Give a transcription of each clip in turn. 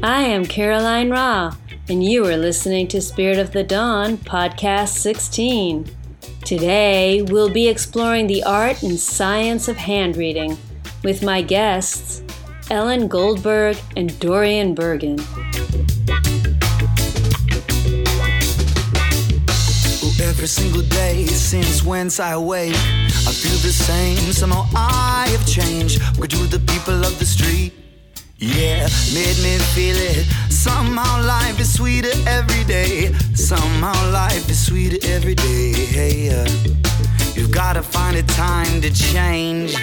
I am Caroline Ra, and you are listening to Spirit of the Dawn, Podcast 16. Today, we'll be exploring the art and science of hand reading with my guests, Ellen Goldberg and Dorian Bergen. Every single day since whence I wake, I feel the same. Somehow I have changed. Do the people of the street? Yeah, made me feel it. Somehow life is sweeter every day. Somehow life is sweeter every day. Hey, uh, you've gotta find a time to change.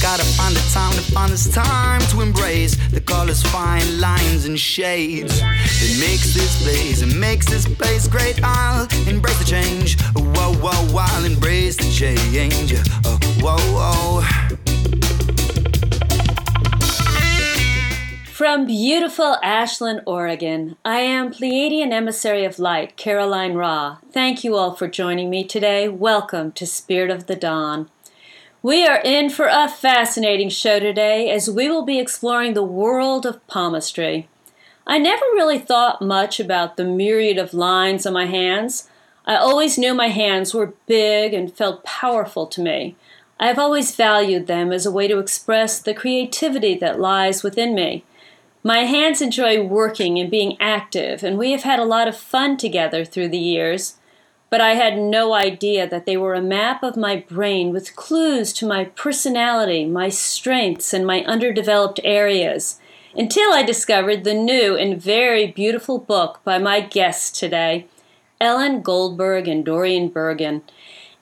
Gotta find the time to find this time to embrace the colors, fine lines, and shades. It makes this place, it makes this place great. I'll embrace the change. Whoa, whoa, I'll embrace the change. Oh, whoa, whoa. From beautiful Ashland, Oregon, I am Pleiadian Emissary of Light, Caroline Ra. Thank you all for joining me today. Welcome to Spirit of the Dawn. We are in for a fascinating show today as we will be exploring the world of palmistry. I never really thought much about the myriad of lines on my hands. I always knew my hands were big and felt powerful to me. I have always valued them as a way to express the creativity that lies within me. My hands enjoy working and being active, and we have had a lot of fun together through the years but I had no idea that they were a map of my brain with clues to my personality, my strengths, and my underdeveloped areas, until I discovered the new and very beautiful book by my guests today, Ellen Goldberg and Dorian Bergen.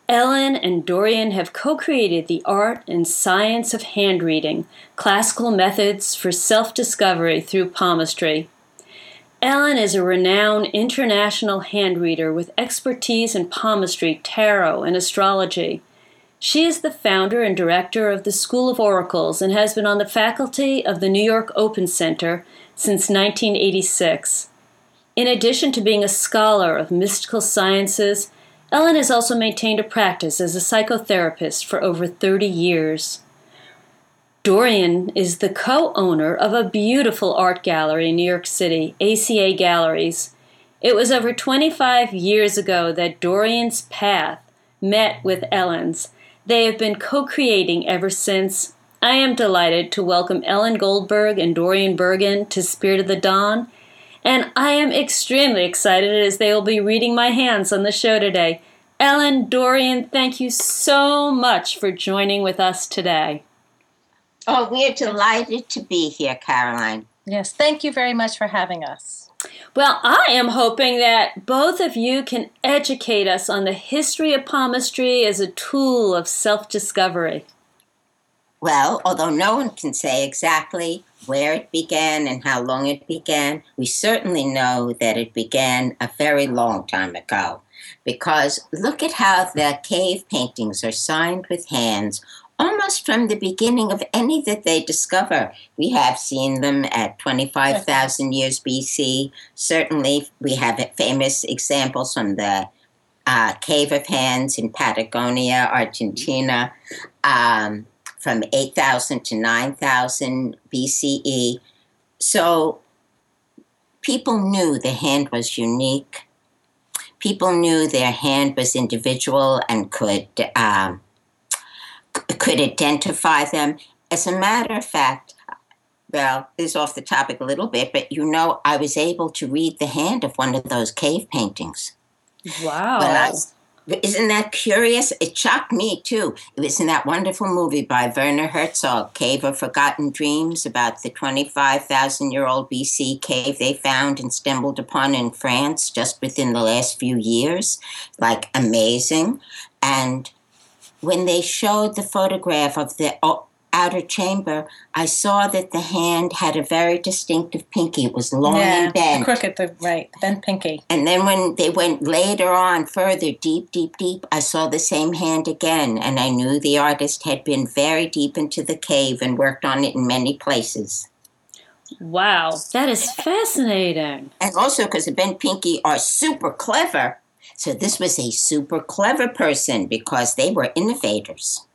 Ellen and Dorian have co created the art and science of hand reading, classical methods for self discovery through palmistry. Ellen is a renowned international hand reader with expertise in palmistry, tarot, and astrology. She is the founder and director of the School of Oracles and has been on the faculty of the New York Open Center since 1986. In addition to being a scholar of mystical sciences, Ellen has also maintained a practice as a psychotherapist for over 30 years. Dorian is the co owner of a beautiful art gallery in New York City, ACA Galleries. It was over 25 years ago that Dorian's path met with Ellen's. They have been co creating ever since. I am delighted to welcome Ellen Goldberg and Dorian Bergen to Spirit of the Dawn, and I am extremely excited as they will be reading my hands on the show today. Ellen, Dorian, thank you so much for joining with us today. Oh, we're delighted to be here, Caroline. Yes, thank you very much for having us. Well, I am hoping that both of you can educate us on the history of palmistry as a tool of self discovery. Well, although no one can say exactly where it began and how long it began, we certainly know that it began a very long time ago. Because look at how the cave paintings are signed with hands almost from the beginning of any that they discover. We have seen them at 25,000 years BC. Certainly, we have famous examples from the uh, Cave of Hands in Patagonia, Argentina, um, from 8,000 to 9,000 BCE. So people knew the hand was unique. People knew their hand was individual and could. Um, could identify them. As a matter of fact, well, this is off the topic a little bit, but you know, I was able to read the hand of one of those cave paintings. Wow. I, isn't that curious? It shocked me too. It was in that wonderful movie by Werner Herzog, Cave of Forgotten Dreams, about the 25,000 year old BC cave they found and stumbled upon in France just within the last few years. Like, amazing. And when they showed the photograph of the outer chamber, I saw that the hand had a very distinctive pinky. It was long yeah, and bent. crooked, the right, bent pinky. And then when they went later on, further, deep, deep, deep, I saw the same hand again, and I knew the artist had been very deep into the cave and worked on it in many places. Wow, that is fascinating. And also because the bent pinky are super clever so this was a super clever person because they were innovators.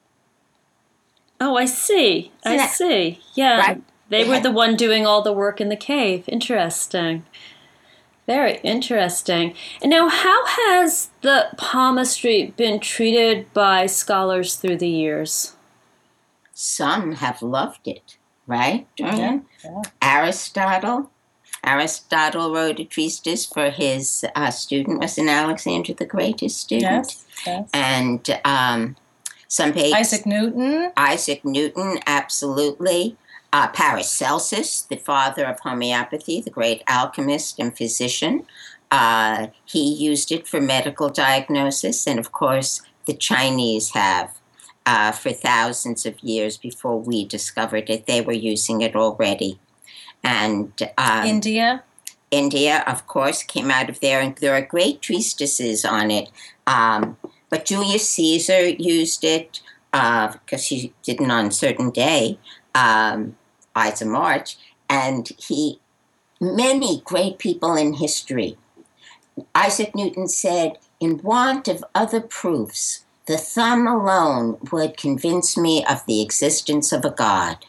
Oh, I see. I see. Yeah. Right? They They were the one doing all the work in the cave. Interesting. Very interesting. And now, how has the palmistry been treated by scholars through the years? Some have loved it, right? Dorian? yeah. Aristotle. Aristotle wrote a treatise for his uh, student, wasn't Alexander the Great his student? Yes. yes. And um, some pa- Isaac Newton. Isaac Newton, absolutely. Uh, Paracelsus, the father of homeopathy, the great alchemist and physician, uh, he used it for medical diagnosis. And of course, the Chinese have uh, for thousands of years before we discovered it. They were using it already. And um, India. India, of course, came out of there, and there are great treatises on it. Um, but Julius Caesar used it because he did it on a certain day, um, Ides of March, and he, many great people in history. Isaac Newton said, "In want of other proofs, the thumb alone would convince me of the existence of a god."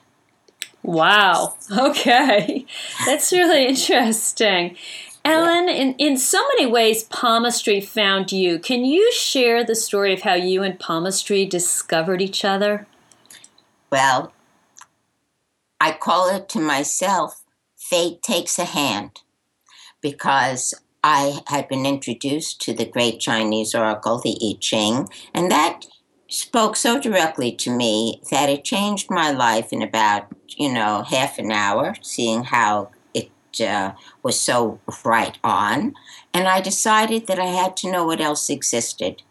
Wow. Okay. That's really interesting. Ellen, in, in so many ways, palmistry found you. Can you share the story of how you and palmistry discovered each other? Well, I call it to myself, fate takes a hand, because I had been introduced to the great Chinese oracle, the I Ching, and that spoke so directly to me that it changed my life in about, you know, half an hour, seeing how uh, was so right on. And I decided that I had to know what else existed.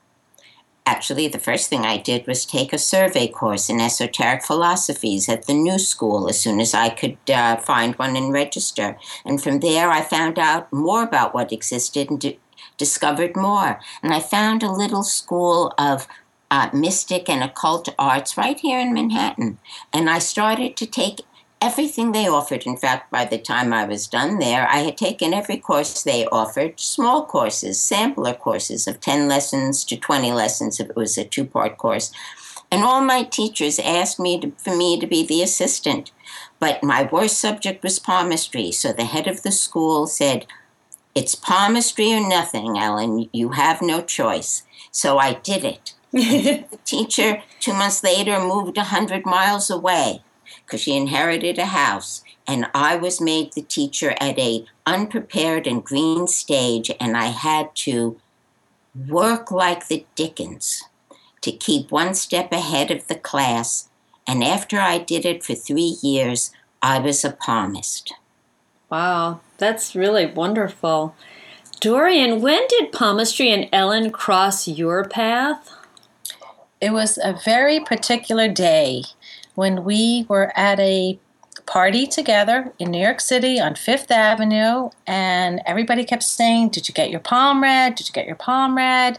Actually, the first thing I did was take a survey course in esoteric philosophies at the New School as soon as I could uh, find one and register. And from there, I found out more about what existed and di- discovered more. And I found a little school of uh, mystic and occult arts right here in Manhattan. And I started to take everything they offered. In fact, by the time I was done there, I had taken every course they offered small courses, sampler courses of 10 lessons to 20 lessons if it was a two part course. And all my teachers asked me to, for me to be the assistant. But my worst subject was palmistry. So the head of the school said, It's palmistry or nothing, Ellen. You have no choice. So I did it. The teacher, two months later, moved a 100 miles away because she inherited a house. And I was made the teacher at a unprepared and green stage, and I had to work like the Dickens to keep one step ahead of the class. And after I did it for three years, I was a palmist. Wow, that's really wonderful. Dorian, when did palmistry and Ellen cross your path? It was a very particular day when we were at a party together in New York City on Fifth Avenue, and everybody kept saying, Did you get your palm read? Did you get your palm read?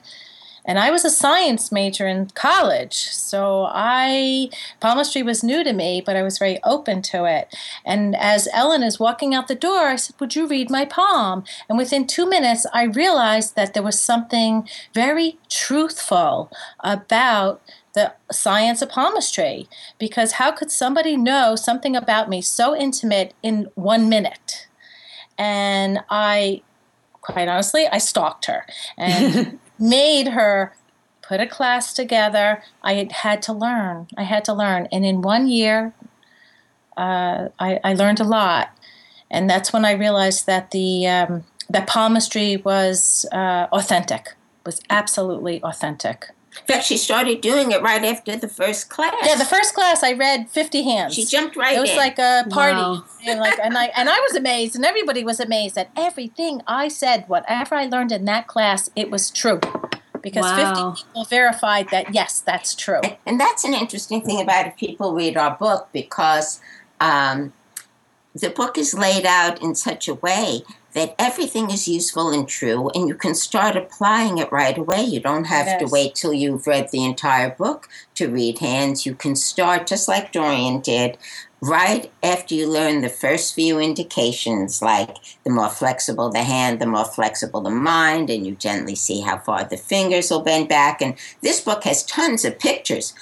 And I was a science major in college, so I palmistry was new to me, but I was very open to it. And as Ellen is walking out the door, I said, "Would you read my palm?" And within two minutes, I realized that there was something very truthful about the science of palmistry. Because how could somebody know something about me so intimate in one minute? And I, quite honestly, I stalked her and made her put a class together. I had, to learn. I had to learn. And in one year, uh, I, I learned a lot. And that's when I realized that the um, that palmistry was uh, authentic, was absolutely authentic. In fact, she started doing it right after the first class. Yeah, the first class I read 50 hands. She jumped right in. It was in. like a party, Wow. and like, and I and I was amazed, and everybody was amazed that everything I said, whatever I learned in that class, it was true, because Wow. 50 people verified that yes, that's true. And that's an interesting thing about if people read our book because um, the book is laid out in such a way that everything is useful and true, and you can start applying it right away. You don't have to wait till you've read the entire book to read hands. You can start just like Dorian did. Right after you learn the first few indications, like the more flexible the hand, the more flexible the mind, and you gently see how far the fingers will bend back. And this book has tons of pictures.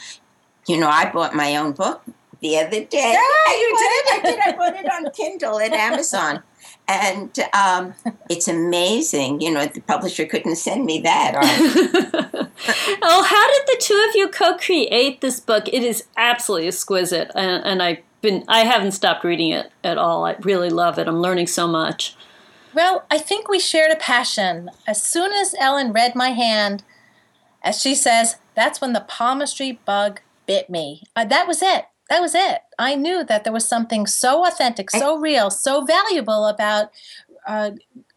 You know, I bought my own book, the other day. Yeah, you I did. I did. I bought it on Kindle at Amazon. And um, it's amazing. You know, the publisher couldn't send me that. Or, oh, how did the two of you co-create this book? It is absolutely exquisite, and, and I've been I haven't stopped reading it at all. I really love it. I'm learning so much. Well, I think we shared a passion. As soon as Ellen read my hand, as she says, that's when the palmistry bug bit me. Uh, that was it. That was it. I knew that there was something so authentic, so real, so valuable about uh,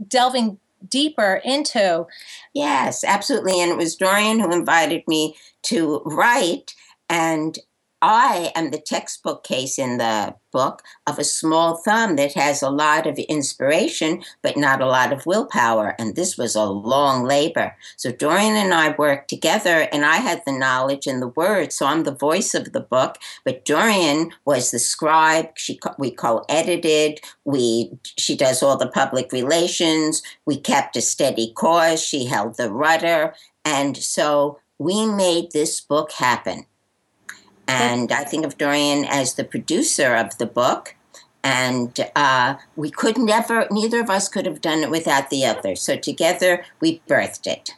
delving deeper into. yes, absolutely. And it was Dorian who invited me to write. And I am the textbook case in the book of a small thumb that has a lot of inspiration, but not a lot of willpower. And this was a long labor. So Dorian and I worked together, and I had the knowledge and the words. So I'm the voice of the book, but Dorian was the scribe. She we co-edited. We she does all the public relations. We kept a steady course. She held the rudder, and so we made this book happen. And I think of Dorian as the producer of the book. And uh, we could never, neither of us could have done it without the other. So together we birthed it.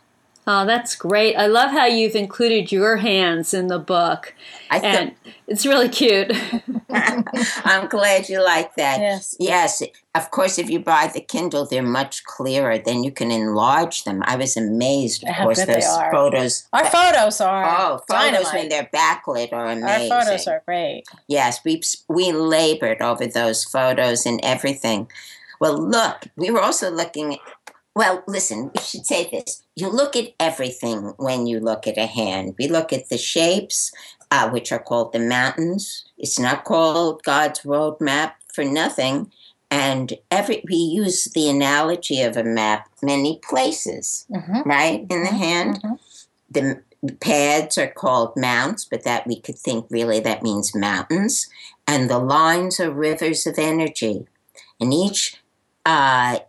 Oh, that's great. I love how you've included your hands in the book. I th- and it's really cute. I'm glad you like that. Yes. Yes. Of course, if you buy the Kindle, they're much clearer. Then you can enlarge them. I was amazed. Of How course, good they those are. photos. Our photos are Oh, photos dynamite. when they're backlit are amazing. Our amazing. photos are great. Yes, we we labored over those photos and everything. Well, look, we were also looking. Well, listen, we should say this. You look at everything when you look at a hand. We look at the shapes, uh, which are called the mountains. It's not called God's road map for nothing. And every we use the analogy of a map many places, Mhm. right, in the Mhm, hand mhm. the pads are called mounts, but that we could think really that means mountains. And the lines are rivers of energy. And each uh,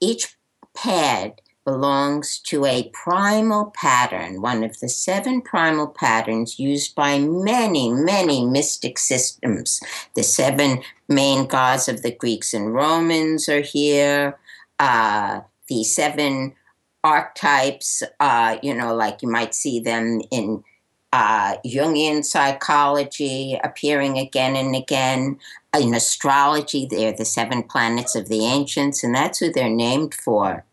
each pad belongs to a primal pattern, one of the seven primal patterns used by many, many mystic systems. The seven main gods of the Greeks and Romans are here. Uh, the seven archetypes, uh, you know, like you might see them in uh, Jungian psychology appearing again and again. In astrology, they're the seven planets of the ancients, and that's who they're named for.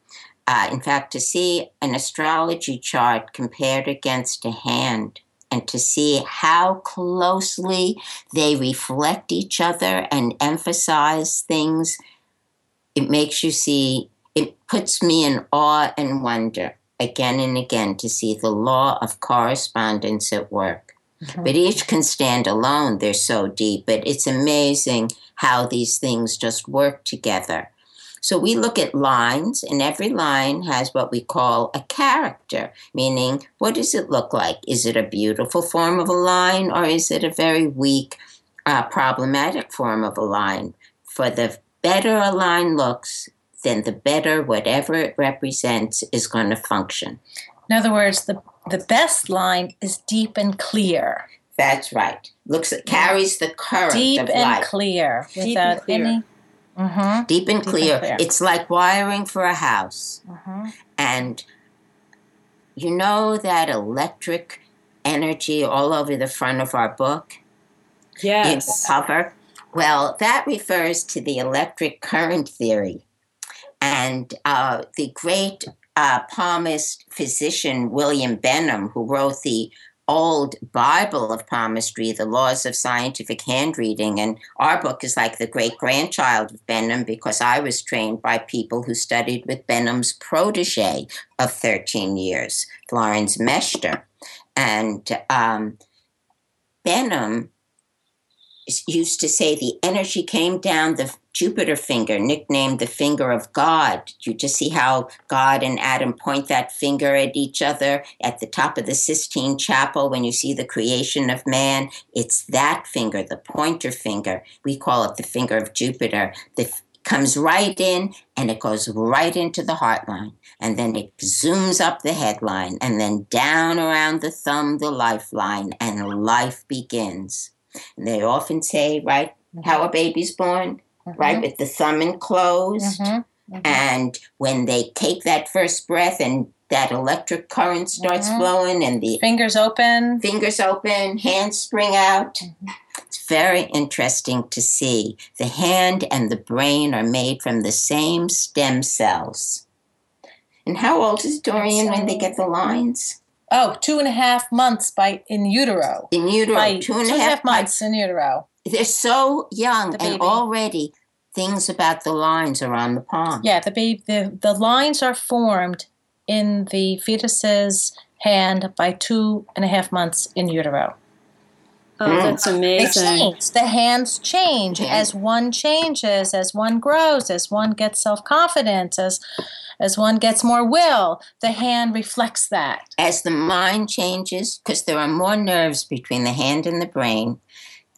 Uh, in fact, to see an astrology chart compared against a hand and to see how closely they reflect each other and emphasize things, it makes you see, it puts me in awe and wonder again and again to see the law of correspondence at work. Mhm. But each can stand alone, they're so deep. But it's amazing how these things just work together. So we look at lines, and every line has what we call a character, meaning what does it look like? Is it a beautiful form of a line, or is it a very weak, uh, problematic form of a line? For the better a line looks, then the better whatever it represents is going to function. In other words, the the best line is deep and clear. That's right. Looks carries the current Deep of and life. clear Deep without and clear. any. Mm-hmm. Deep and Deep and clear. clear. It's like wiring for a house. Mm-hmm. And you know that electric energy all over the front of our book in the yes. cover? Well, that refers to the electric current theory. And uh, the great uh, palmist physician William Benham, who wrote the old Bible of palmistry, The Laws of Scientific Handreading. And our book is like the great grandchild of Benham because I was trained by people who studied with Benham's protege of 13 years, Florence Mester. And um, Benham used to say the energy came down the Jupiter finger, nicknamed the finger of God. You just see how God and Adam point that finger at each other at the top of the Sistine Chapel when you see the creation of man. It's that finger, the pointer finger. We call it the finger of Jupiter. That comes right in and it goes right into the heart line. And then it zooms up the headline and then down around the thumb, the lifeline, and life begins. And they often say, right, how mm-hmm. a baby's born, right, with the thumb enclosed. Mhm. Mhm. And when they take that first breath and that electric current starts Mhm. flowing and the Fingers open. fingers open, hands spring out. Mhm. It's very interesting to see. The hand and the brain are made from the same stem cells. And how old is Dorian when they get the lines? Oh, two and a half months by in utero. In utero, By two and a half months. months in utero. They're so young, The and already things about the lines are on the palm. Yeah, the baby the, the lines are formed in the fetus's hand by two and a half months in utero. Oh, Mm. that's They amazing. change. The hands change Yeah. as one changes, as one grows, as one gets self confidence, as as one gets more will. The hand reflects that. As the mind changes, because there are more nerves between the hand and the brain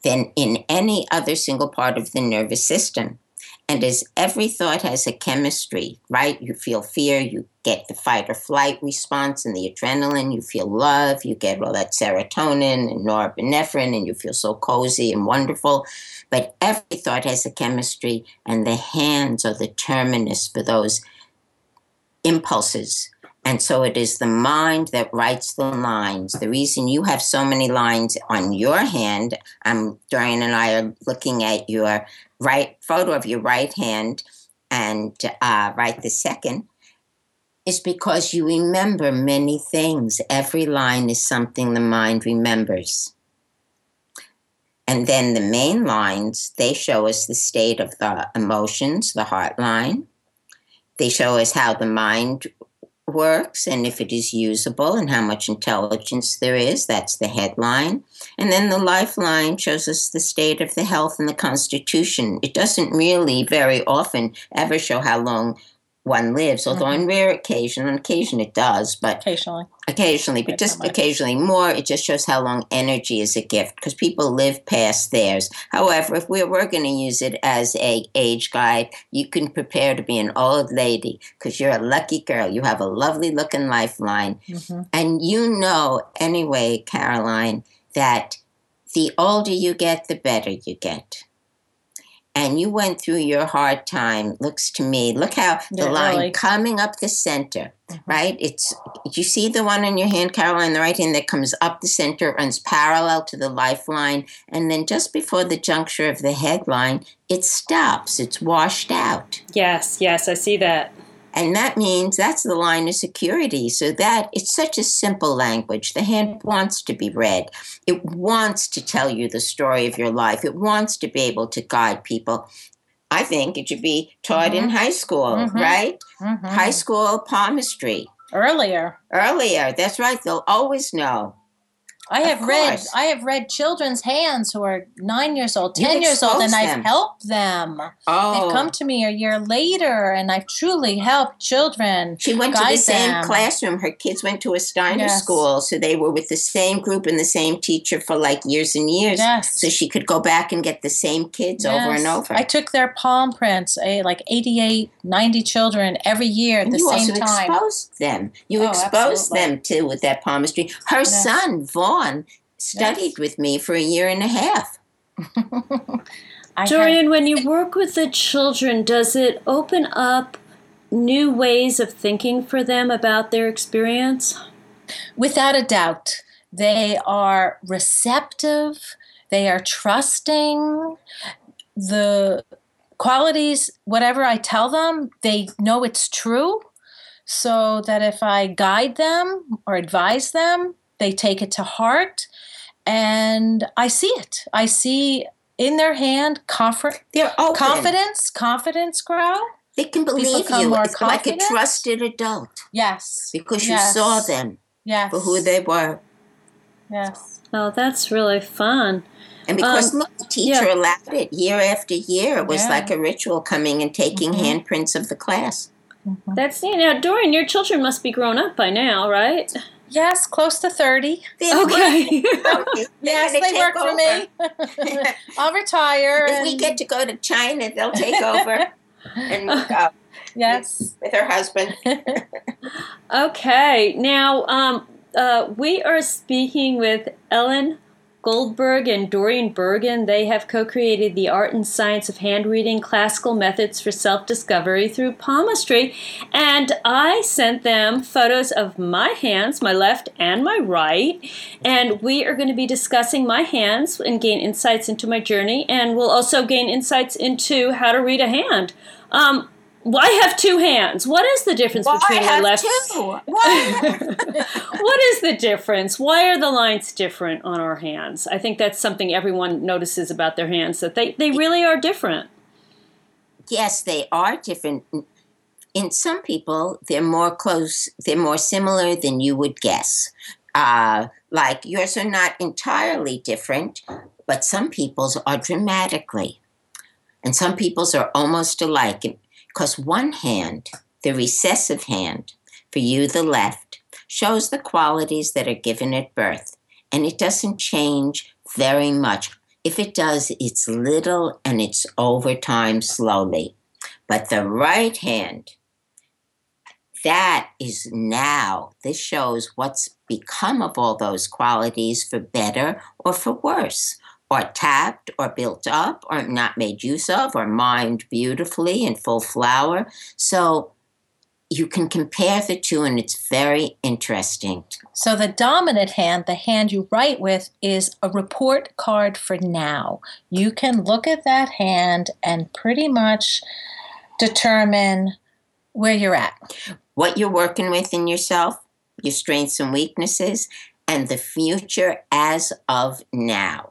than in any other single part of the nervous system. And as every thought has a chemistry, right? You feel fear, you get the fight or flight response and the adrenaline, you feel love, you get all that serotonin and norepinephrine, and you feel so cozy and wonderful. But every thought has a chemistry, and the hands are the terminus for those impulses. And so it is the mind that writes the lines. The reason you have so many lines on your hand, um, Dorian and I are looking at your right photo of your right hand and uh, right the second, is because you remember many things. Every line is something the mind remembers. And then the main lines, they show us the state of the emotions, the heart line. They show us how the mind works and if it is usable and how much intelligence there is. That's the headline. And then the lifeline shows us the state of the health and the constitution. It doesn't really very often ever show how long one lives, although on rare occasion, on occasion it does, but Occasionally. occasionally, but just occasionally more, it just shows how long energy is a gift because people live past theirs. However, if we were going to use it as a age guide, you can prepare to be an old lady because you're a lucky girl. You have a lovely looking lifeline. Mhm. And you know, anyway, Caroline, that the older you get, the better you get. And you went through your hard time. Looks to me, look how the Yeah, line really. coming up the center, Mhm. right? It's you see the one in your hand, Caroline, the right hand that comes up the center, runs parallel to the lifeline, and then just before the juncture of the headline, it stops. It's washed out. Yes, yes, I see that. And that means that's the line of security. So that it's such a simple language. The hand wants to be read. It wants to tell you the story of your life. It wants to be able to guide people. I think it should be taught in high school, Mhm. right? Mhm. High school palmistry. Earlier. Earlier, that's right. They'll always know. I have read. I have read children's hands who are nine years old, ten years old, and I've them. helped them. Oh, They've come to me a year later and I've truly helped children. She went to the same them. classroom. Her kids went to a Steiner Yes. school, so they were with the same group and the same teacher for like years and years. Yes. So she could go back and get the same kids over and Yes. over. I took their palm prints, eh, like 88, 90 children every year at and the you same time. exposed them. You Oh, exposed absolutely. them too with that palmistry. Her Yes. son Vaughn studied Yes. with me for a year and a half. I had- Dorian, when you work with the children, does it open up new ways of thinking for them about their experience? Without a doubt, they are receptive, they are trusting. The qualities, whatever I tell them, they know it's true. So that if I guide them or advise them, they take it to heart. And I see it. I see in their hand comfort, They're open. confidence, confidence grow. They can believe you. more It's like a trusted adult Yes. because you Yes. saw them Yes. for who they were. Yes. Oh, that's really fun. And because Um, look, the teacher yeah. allowed it year after year. It was Yeah. like a ritual coming and taking Mhm. handprints of the class. That's neat. Now, Dorian, your children must be grown up by now, right? Yes, close to 30. They're Okay. working. Yes, They're they work take for me. I'll retire. if and, we get to go to China, they'll take over and we'll go yes. with her husband. okay. Now, um, uh, we are speaking with Ellen Goldberg and Dorian Bergen, they have co-created the art and science of hand reading classical methods for self-discovery through palmistry. And I sent them photos of my hands, my left and my right. And we are going to be discussing my hands and gain insights into my journey. And we'll also gain insights into how to read a hand. Um, why have two hands? What is the difference Why between have left? two? What is the difference? Why are the lines different on our hands? I think that's something everyone notices about their hands that they, they really are different. yes, they are different. In some people, they're more close, they're more similar than you would guess. Uh, like yours are not entirely different, but some people's are dramatically. And some people's are almost alike. Because one hand, the recessive hand, for you, the left, shows the qualities that are given at birth. And it doesn't change very much. If it does, it's little and it's over time slowly. But the right hand, that is now, this shows what's become of all those qualities for better or for worse, or tapped or built up or not made use of or mined beautifully in full flower. So you can compare the two and it's very interesting. So the dominant hand, the hand you write with, is a report card for now. You can look at that hand and pretty much determine where you're at. What you're working with in yourself, your strengths and weaknesses, and the future as of now.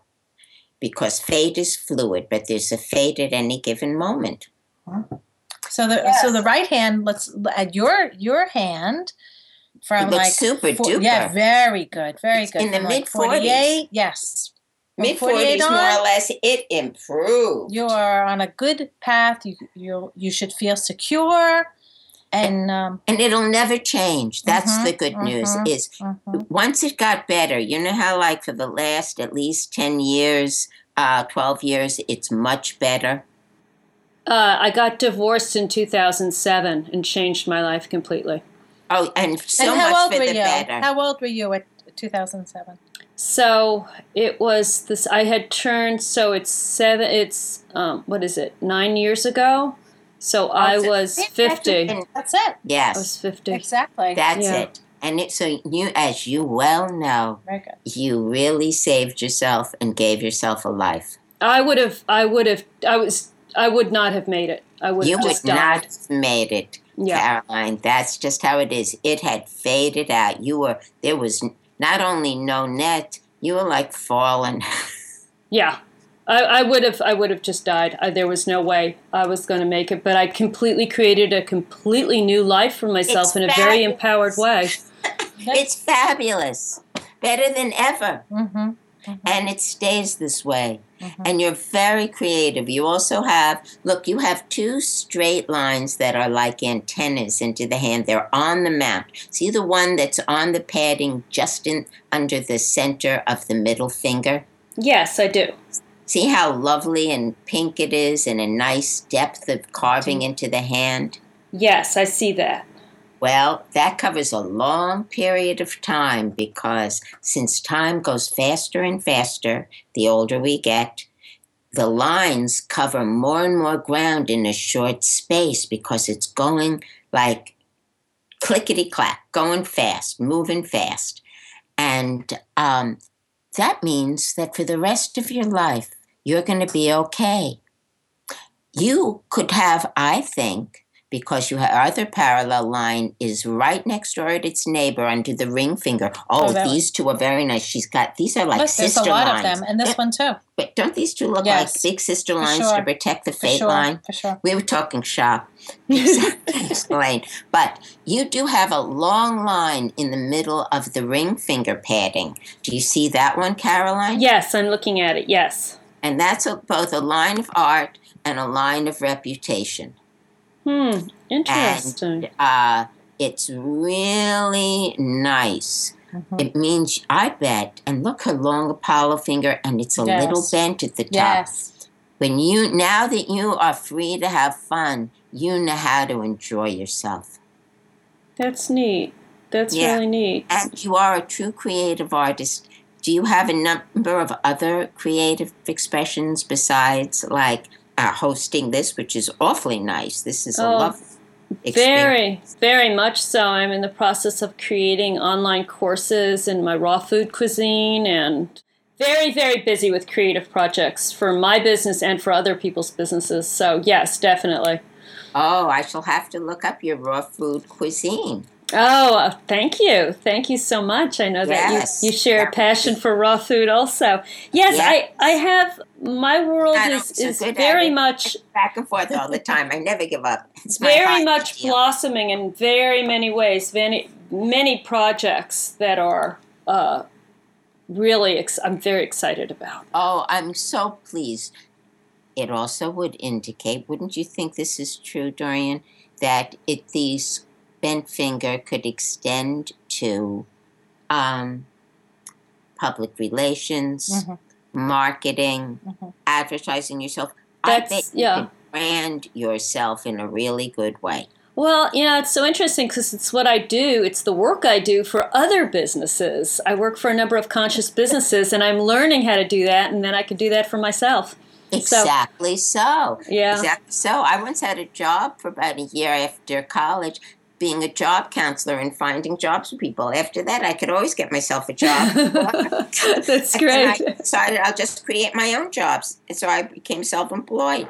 Because fate is fluid, but there's a fate at any given moment. So the so the right hand, let's at your your hand from It looks like super fo- duper. Yeah, very good, very It's good. in the like mid-40s. 48, Yes. Mid 48 40s, more or less, it improved. You're on a good path. You you you should feel secure, and um, and it'll never change. That's Mhm, the good news. mhm. Is mhm. once it got better, you know how like for the last at least ten years, uh, twelve years, it's much better. Uh, I got divorced in 2007 and changed my life completely. Oh, and so and how much old for were the you? better. How old were you at 2007? So it was this. I had turned. So it's seven. It's um, what is it? Nine years ago. So I Oh, was it- fifty. That's it. Yes, I was fifty. Exactly. that's Yeah. it. And it, so you, as you well know, you really saved yourself and gave yourself a life. I would have. I would have. I was. I would not have made it. I would you have would just died. not have made it. Yeah. Caroline. That's just how it is. It had faded out. You were there was not only no net, you were like fallen. Yeah. I, I would have. I would have just died. I, there was no way I was going to make it. But I completely created a completely new life for myself It's in a very empowered way. it's fabulous. Better than ever. Mm-hmm. And it stays this way. Mhm. And you're very creative. You also have look, you have two straight lines that are like antennas into the hand. They're on the map. See the one that's on the padding just in under the center of the middle finger? Yes, I do. See how lovely and pink it is and a nice depth of carving into the hand? Yes, I see that. Well, that covers a long period of time because since time goes faster and faster, the older we get, the lines cover more and more ground in a short space because it's going like clickety clack, going fast, moving fast. And um, that means that for the rest of your life, you're going to be okay. You could have, I think, because your other parallel line is right next door at its neighbor under the ring finger. Oh, Oh, these two are very nice. She's got these are like Look, sister lines. there's a lot lines. of them, and this Yeah, one too. But don't these two look Yes, like big sister for lines sure. to protect the For fate sure. line? For sure. We were talking shop. Exactly. Explain. But you do have a long line in the middle of the ring finger padding. Do you see that one, Caroline? Yes, I'm looking at it. Yes. And that's a, both a line of art and a line of reputation. Hmm. Interesting. Uh, it's really nice. Mhm. It means, I bet, and look her long Apollo finger, and it's a little bent at the top. Yes. When you, now that you are free to have fun, you know how to enjoy yourself. That's neat. That's Yeah. really neat. And you are a true creative artist. Do you have a number of other creative expressions besides like uh, hosting this, which is awfully nice? This is a Oh, lovely experience. Very, very much so. I'm in the process of creating online courses in my raw food cuisine and very, very busy with creative projects for my business and for other people's businesses. So, yes, definitely. Oh, I shall have to look up your raw food cuisine. Oh, uh, thank you. Thank you so much. I know Yes. that you, you share a passion for raw food also. Yes. I, I have, my world is, is very much Back and forth all the time. I never give up. It's very much blossoming in very many ways. Many many projects that are uh, really ex- I'm very excited about. Oh, I'm so pleased. It also would indicate, wouldn't you think this is true, Dorian, that it these bent finger could extend to um, public relations, Mhm. marketing, Mhm. advertising yourself. I bet you yeah. can brand yourself in a really good way. Well, you know, it's so interesting because it's what I do. It's the work I do for other businesses. I work for a number of conscious businesses, and I'm learning how to do that, and then I can do that for myself. So- Exactly so. Yeah. Exactly so. I once had a job for about a year after college, being a job counselor and finding jobs for people. After that, I could always get myself a job. That's great. I decided I'll just create my own jobs. And so I became self employed.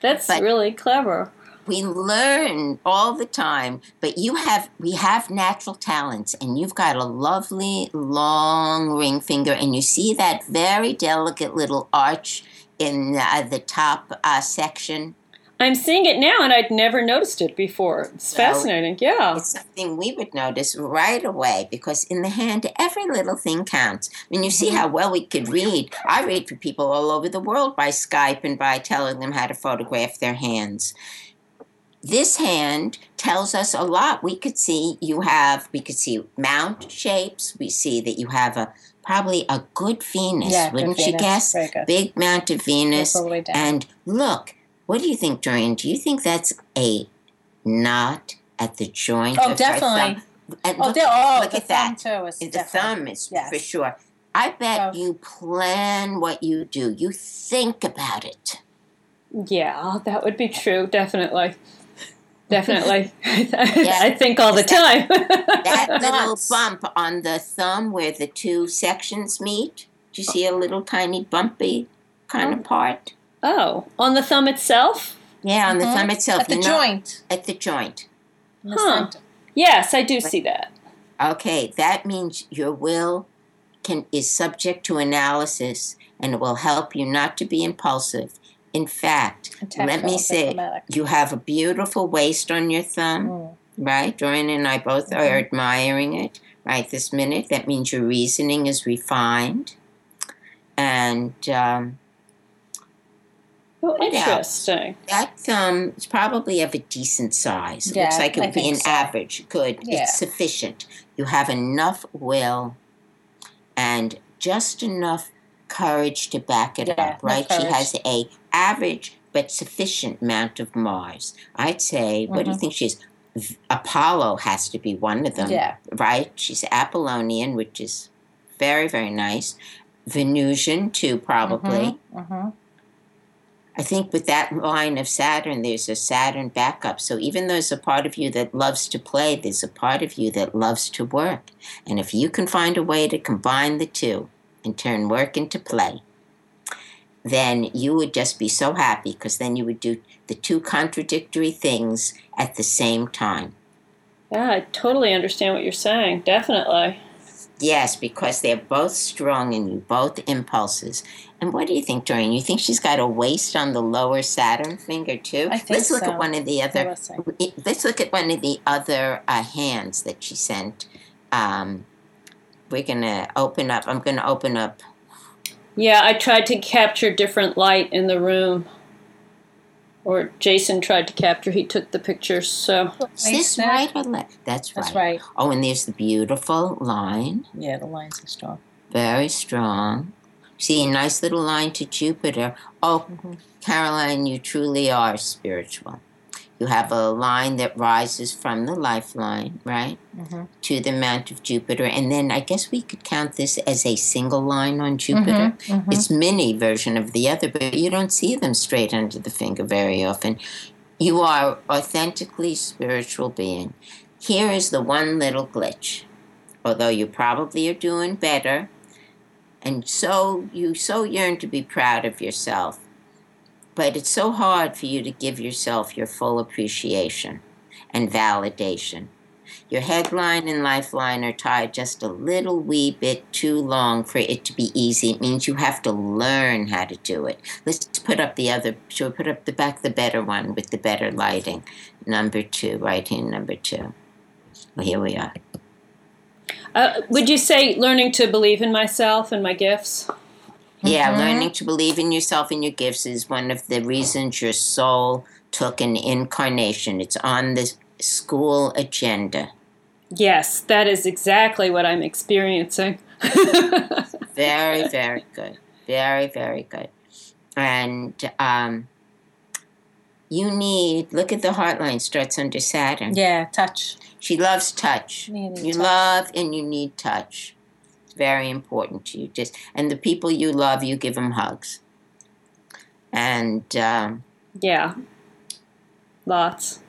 That's but- really clever. We learn all the time, but you have we have natural talents and you've got a lovely long ring finger and you see that very delicate little arch in uh, the top uh, section. I'm seeing it now, and I'd never noticed it before. It's So- fascinating. Yeah. It's something we would notice right away because in the hand, every little thing counts. When you see mm-hmm. how well we could read, I read for people all over the world by Skype and by telling them how to photograph their hands. This hand tells us a lot. We could see you have, we could see mount shapes. We see that you have a probably a good Venus, Yeah, good wouldn't you Venus. guess? Very good. Big mount of Venus. Goes all the way down. And look, what do you think, Dorian? Do you think that's a knot at the joint? Oh, definitely. thumb? And oh, look, oh, look at that. too is the thumb is yes. for sure. I bet Oh. you plan what you do. You think about it. Yeah, that would be true. Definitely. Definitely. I think all the Is time. That little bump on the thumb where the two sections meet. Do you see a little tiny bumpy kind of oh. part? Oh, on the thumb itself? Yeah, on the Mhm. thumb itself. At the you joint. At the joint. The Huh. center. Yes, I do see that. Okay, that means your will can is subject to analysis and it will help you not to be impulsive. In fact, And let me tactile, say diplomatic. you have a beautiful waist on your thumb, Mm. right? Dorian and I both are Mhm. admiring it right this minute. That means your reasoning is refined. And um, Oh, interesting. that thumb is probably of a decent size. It Yeah, looks like it would be an so. average. Good. Yeah. It's sufficient. You have enough will and just enough courage to back it Yeah, up, right? She has a average but sufficient amount of Mars. I'd say, what do you Mhm. think she is? Apollo has to be one of them, Yeah. right? She's Apollonian, which is very, very nice. Venusian, too, probably. Mhm. I think with that line of Saturn, there's a Saturn backup. So even though there's a part of you that loves to play, there's a part of you that loves to work. And if you can find a way to combine the two and turn work into play, then you would just be so happy because then you would do the two contradictory things at the same time. Yeah, I totally understand what you're saying. Definitely. Yes, because they're both strong in you, both impulses. And what do you think, Dorian? You think she's got a waist on the lower Saturn finger too? I think Let's look so. at one of the other. let's. Let's look at one of the other uh, hands that she sent. Um, we're gonna open up. I'm gonna open up. Yeah, I tried to capture different light in the room. Or Jason tried to capture. He took the pictures. So Is this right or left? That's right. That's right. Oh, and there's the beautiful line. Yeah, the lines are strong. Very strong. See a nice little line to Jupiter. Oh, Mhm. Caroline, you truly are spiritual. You have a line that rises from the lifeline, right, Mm-hmm. to the Mount of Jupiter. And then I guess we could count this as a single line on Jupiter. Mhm. It's mini version of the other, but you don't see them straight under the finger very often. You are authentically spiritual being. Here is the one little glitch. Although you probably are doing better, and so you so yearn to be proud of yourself, but it's so hard for you to give yourself your full appreciation and validation. Your headline and lifeline are tied just a little wee bit too long for it to be easy. It means you have to learn how to do it. Let's put up the other, should we put up the back, the better one with the better lighting? Number two, right here, number two. Well, here we are. Uh, would you say learning to believe in myself and my gifts? Yeah, learning to believe in yourself and your gifts is one of the reasons your soul took an incarnation. It's on the school agenda. Yes, that is exactly what I'm experiencing. Very, very good. Very, very good. And um, you need, look at the heartline, starts under Saturn. Yeah, touch. She loves touch. Needing You touch. love and you need touch. It's very important to you. Just and the people you love, you give them hugs. And um, yeah, lots.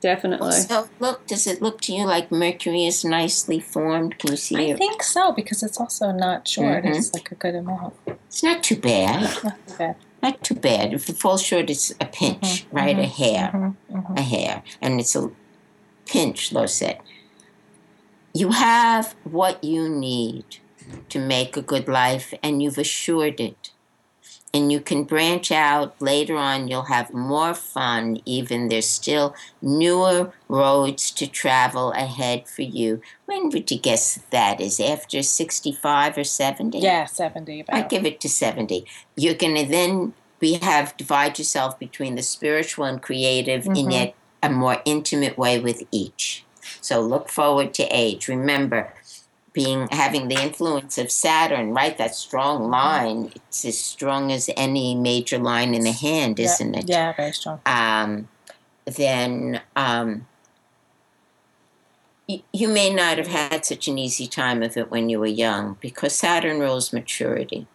Definitely. so, look, does it look to you like Mercury is nicely formed? Can you see it? I it? think so because it's also not short. Mhm. It's like a good amount. It's not too bad. Not too bad. Not too bad. If it falls short, it's a pinch, Mhm, right? A mhm, hair. mhm, mhm. a hair, and it's a pinch, Losette. You have what you need to make a good life, and you've assured it. And you can branch out later on, you'll have more fun, even there's still newer roads to travel ahead for you. When would you guess that is? After 65 or 70? Yeah, seventy. I give it to 70. You're going to then be have divide yourself between the spiritual and creative in Mhm. yet a more intimate way with each. So look forward to age. Remember, being having the influence of Saturn, right? That strong line. It's as strong as any major line in the hand, isn't it? Yeah, very strong. um, then um, y- you may not have had such an easy time of it when you were young because Saturn rules maturity.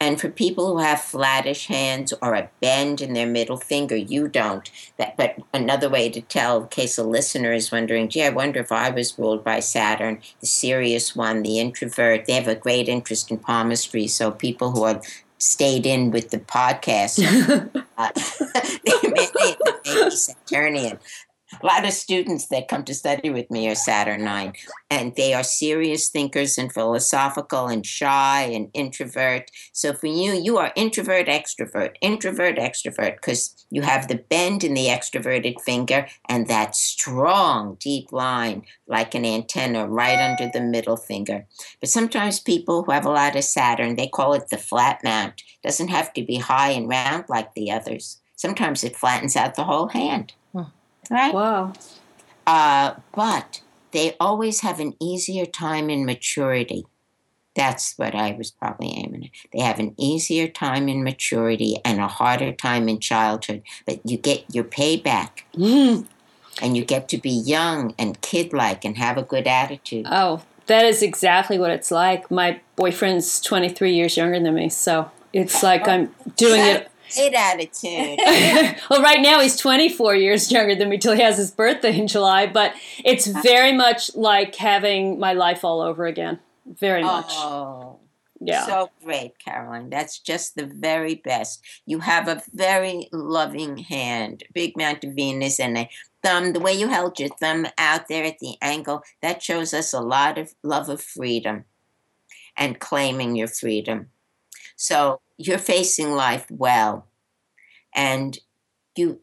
And for people who have flattish hands or a bend in their middle finger, you don't. That, but another way to tell, in case a listener is wondering, gee, I wonder if I was ruled by Saturn, the serious one, the introvert, they have a great interest in palmistry. So people who have stayed in with the podcast uh, they may, they may be Saturnian. A lot of students that come to study with me are Saturnine, and they are serious thinkers and philosophical and shy and introvert. So for you, you are introvert, extrovert, introvert, extrovert, because you have the bend in the extroverted finger and that strong, deep line like an antenna right under the middle finger. But sometimes people who have a lot of Saturn, they call it the flat mount. Doesn't have to be high and round like the others. Sometimes it flattens out the whole hand. Right? Wow. Uh, but they always have an easier time in maturity. That's what I was probably aiming at. They have an easier time in maturity and a harder time in childhood. But you get your payback Mm. and you get to be young and kid like and have a good attitude. Oh, that is exactly what it's like. My boyfriend's 23 years younger than me, so it's like I'm doing it. Great attitude. well, right now he's 24 years younger than me till he has his birthday in July, but it's very much like having my life all over again. Very oh, much. Oh. yeah. So great, Caroline. That's just the very best. You have a very loving hand, big Mount of Venus, and a thumb. The way you held your thumb out there at the angle, that shows us a lot of love of freedom and claiming your freedom. So you're facing life well, and you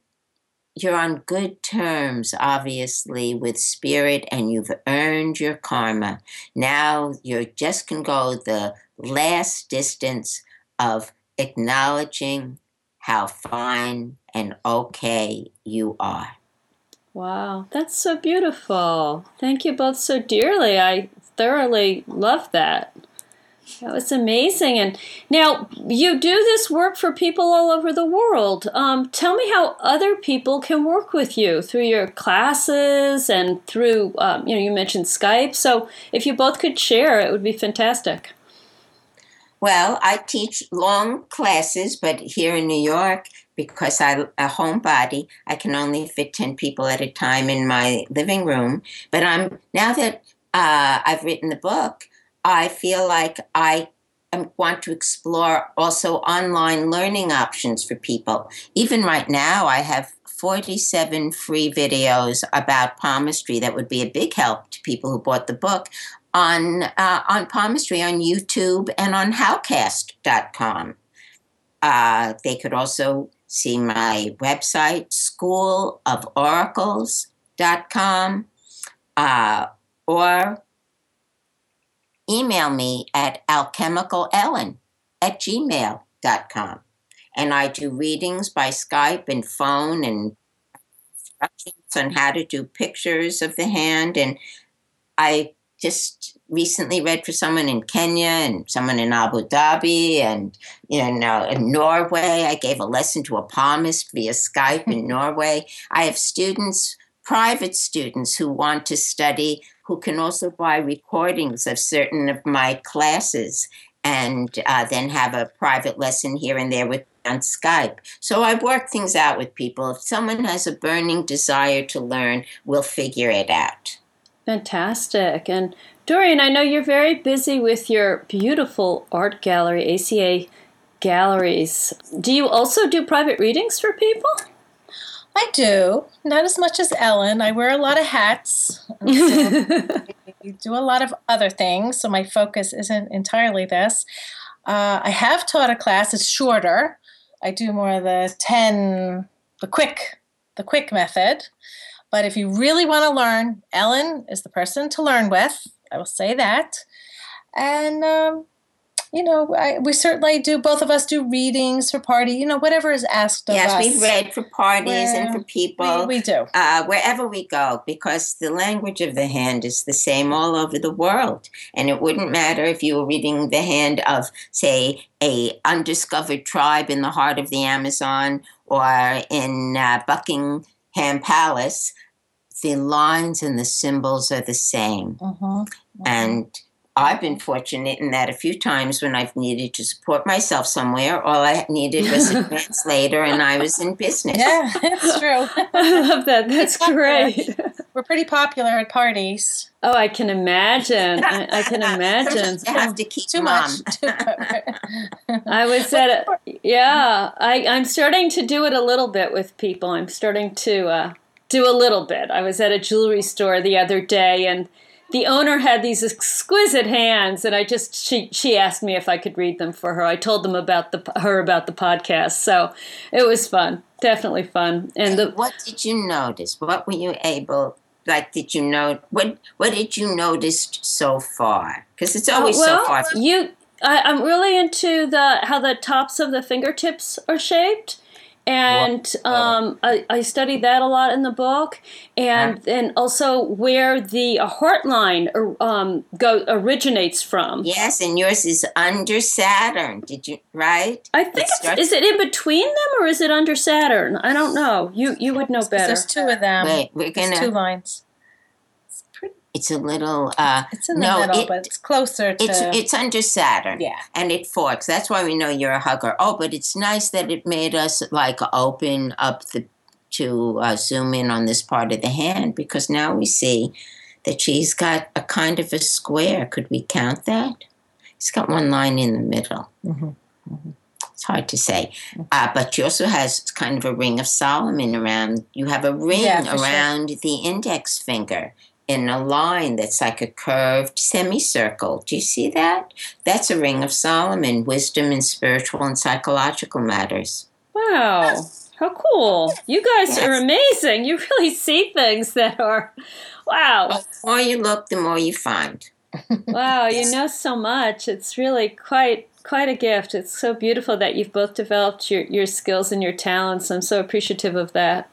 you're on good terms, obviously, with spirit, and you've earned your karma. Now you just can go the last distance of acknowledging how fine and okay you are. Wow, that's so beautiful. Thank you both so dearly. I thoroughly love that. That was amazing. And now you do this work for people all over the world. Um, tell me how other people can work with you through your classes and through, um, you know, you mentioned Skype. So if you both could share, it would be fantastic. Well, I teach long classes, but here in New York, because I'm a homebody, I can only fit 10 people at a time in my living room. But I'm now that uh, I've written the book, I feel like I want to explore also online learning options for people. Even right now, I have 47 free videos about palmistry that would be a big help to people who bought the book on uh, on palmistry on YouTube and on howcast.com. Uh, they could also see my website, schooloforacles.com, uh, or email me at alchemicalellen at gmail.com. And I do readings by Skype and phone and instructions on how to do pictures of the hand. And I just recently read for someone in Kenya and someone in Abu Dhabi and you know in Norway. I gave a lesson to a palmist via Skype in Norway. I have students, private students, who want to study who can also buy recordings of certain of my classes and uh, then have a private lesson here and there with on Skype. So I work things out with people. If someone has a burning desire to learn, we'll figure it out. Fantastic. And Dorian, I know you're very busy with your beautiful art gallery, ACA Galleries. Do you also do private readings for people? I do. Not as much as Ellen. I wear a lot of hats. I do a lot of other things, so my focus isn't entirely this. Uh, I have taught a class. It's shorter. I do more of the ten, the quick, the quick method. But if you really want to learn, Ellen is the person to learn with. I will say that. And um, you know, I, we certainly do. Both of us do readings for party. You know, whatever is asked of yes, us. Yes, we read for parties and for people. We, we do uh, wherever we go because the language of the hand is the same all over the world, and it wouldn't matter if you were reading the hand of, say, a undiscovered tribe in the heart of the Amazon or in uh, Buckingham Palace. The lines and the symbols are the same, mm-hmm. Mm-hmm. and I've been fortunate in that a few times when I've needed to support myself somewhere, all I needed was a translator and I was in business. Yeah, that's true. I love that. That's great. We're pretty popular at parties. Oh, I can imagine. I, I can imagine. you have to keep too mom. much. I was at a, yeah. I, I'm starting to do it a little bit with people. I'm starting to uh, do a little bit. I was at a jewelry store the other day and the owner had these exquisite hands and i just she she asked me if i could read them for her. I told them about the her about the podcast. So it was fun definitely fun. And the, what did you notice? What were you able like did you know what what did you notice so far? Because it's oh, always well, so far. you I, i'm really into the how the tops of the fingertips are shaped and um, I, I studied that a lot in the book, and then also where the heart line um, go originates from. Yes, and yours is under Saturn. Did you right? I think it starts- is it in between them or is it under Saturn? I don't know. You you would know better. There's two of them. Wait, we're gonna. two lines. It's a little. Uh, It's in the no, middle, it- but it's closer to. it's it's under Saturn. yeah. and it forks. That's why we know you're a hugger. Oh, but it's nice that it made us like open up the to uh, zoom in on this part of the hand because now we see that she's got a kind of a square. Could we count that? It's got one line in the middle. Mhm. It's hard to say, uh, but she also has kind of a ring of Solomon around. You have a ring Yeah, for sure. around the index finger in a line that's like a curved semicircle. Do you see that? That's a ring of Solomon, wisdom in spiritual and psychological matters. Wow. How cool. You guys are amazing. You really see things that are wow. The more you look, the more you find. Wow, you know so much. It's really quite quite a gift. It's so beautiful that you've both developed your, your skills and your talents. I'm so appreciative of that.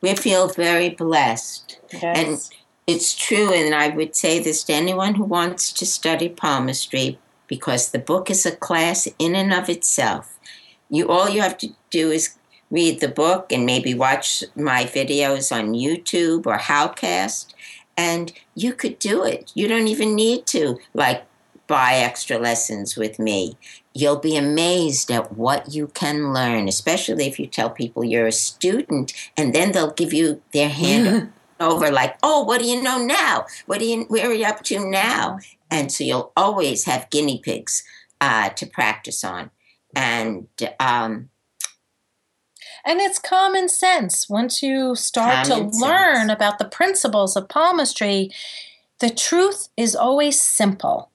We feel very blessed. Yes. it's true, and I would say this to anyone who wants to study palmistry because the book is a class in and of itself. You all you have to do is read the book and maybe watch my videos on YouTube or Howcast, and you could do it. You don't even need to like buy extra lessons with me. You'll be amazed at what you can learn, especially if you tell people you're a student, and then they'll give you their hand over, like, "Oh, what do you know now? What do you? Where are you up to now?" And so you'll always have guinea pigs uh, to practice on, and um, and it's common sense once you start to learn about the principles of palmistry. The truth is always simple.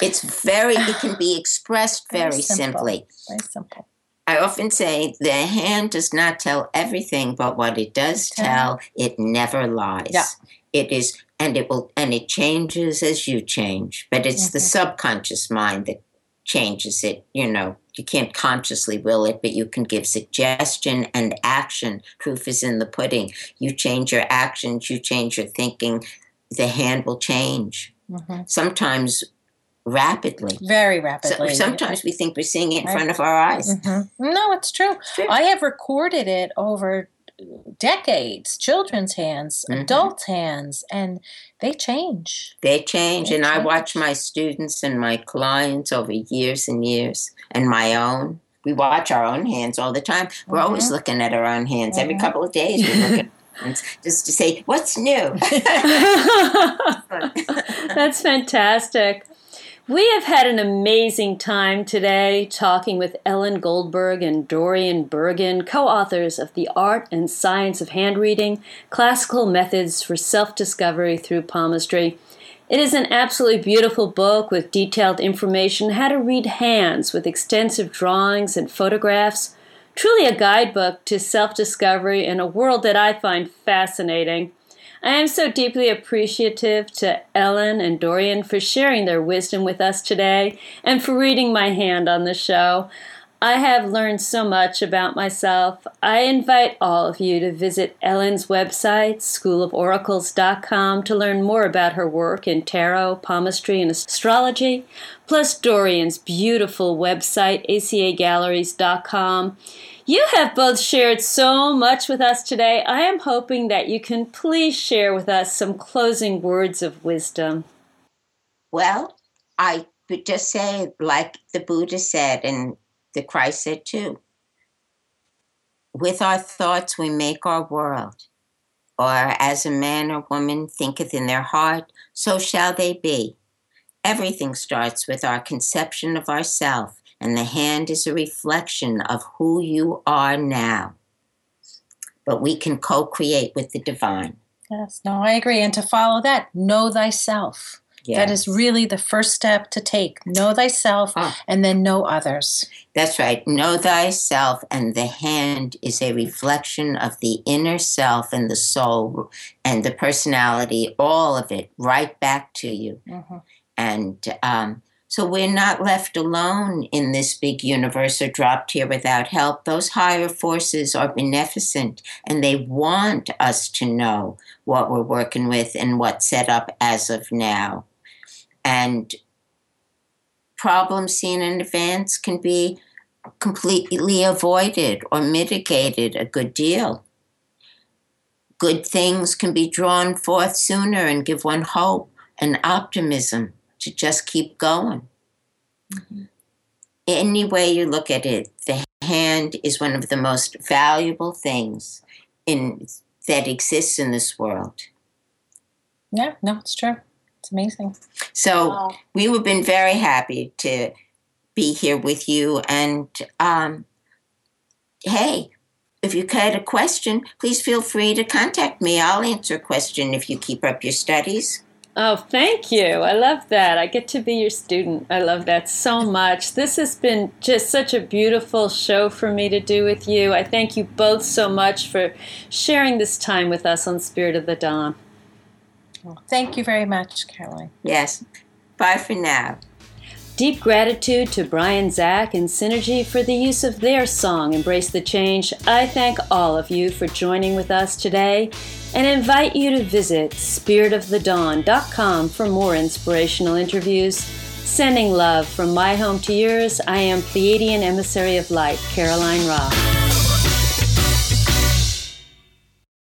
it's very. It can be expressed Very very simple. simply. Very simple. I often say the hand does not tell everything, but what it does Tell. it never lies. Yeah. It is, and it will, and it changes as you change. But it's the Mhm. subconscious mind that changes it. You know, you can't consciously will it, but you can give suggestion and action. Proof is in the pudding. You change your actions, you change your thinking. The hand will change. Mhm. Sometimes rapidly. Very So, rapidly. sometimes we think we're seeing it in Right. front of our eyes. Mhm. No, it's true. True. I have recorded it over decades, children's hands, Mhm. adults' hands, and they change. They change, They and I watch my students and my clients over years and years, and my own. We watch our own hands all the time. We're always Mhm. looking at our own hands. Every couple of days, we look at hands just to say, "What's new?" That's fantastic. We have had an amazing time today talking with Ellen Goldberg and Dorian Bergen, co authors of The Art and Science of Handreading Classical Methods for Self Discovery Through Palmistry. It is an absolutely beautiful book with detailed information how to read hands with extensive drawings and photographs. Truly a guidebook to self discovery in a world that I find fascinating. I am so deeply appreciative to Ellen and Dorian for sharing their wisdom with us today and for reading my hand on the show. I have learned so much about myself. I invite all of you to visit Ellen's website, schooloforacles.com, to learn more about her work in tarot, palmistry, and astrology, plus Dorian's beautiful website, acagalleries.com. You have both shared so much with us today. I am hoping that you can please share with us some closing words of wisdom. well, I would just say, like the Buddha said, and the Christ said too. With our thoughts, we make our world. Or as a man or woman thinketh in their heart, so shall they be. Everything starts with our conception of ourself, and the hand is a reflection of who you are now. But we can co create with the divine. Yes, no, I agree. And to follow that, know thyself. That is really the first step to take. Know thyself Ah. and then know others. That's right. Know thyself, and the hand is a reflection of the inner self and the soul and the personality, all of it, right back to you. Mhm. And um, so we're not left alone in this big universe or dropped here without help. Those higher forces are beneficent and they want us to know what we're working with and what's set up as of now. And problems seen in advance can be completely avoided or mitigated a good deal. Good things can be drawn forth sooner and give one hope and optimism to just keep going. Any way you look at it, the hand is one of the most valuable things in that exists in this world. Yeah, no, it's true. It's amazing. So we have been very happy to be here with you. And um, hey, if you had a question, please feel free to contact me. I'll answer a question if you keep up your studies. Oh, thank you. I love that. I get to be your student. I love that so much. This has been just such a beautiful show for me to do with you. I thank you both so much for sharing this time with us on Spirit of the Dawn. Thank you very much, Caroline. Yes. Bye for now. Deep gratitude to Brian, Zach, and Synergy for the use of their song, Embrace the Change. I thank all of you for joining with us today and invite you to visit spiritofthedawn.com for more inspirational interviews. Sending love from my home to yours, I am Pleiadian Emissary of Light, Caroline Roth.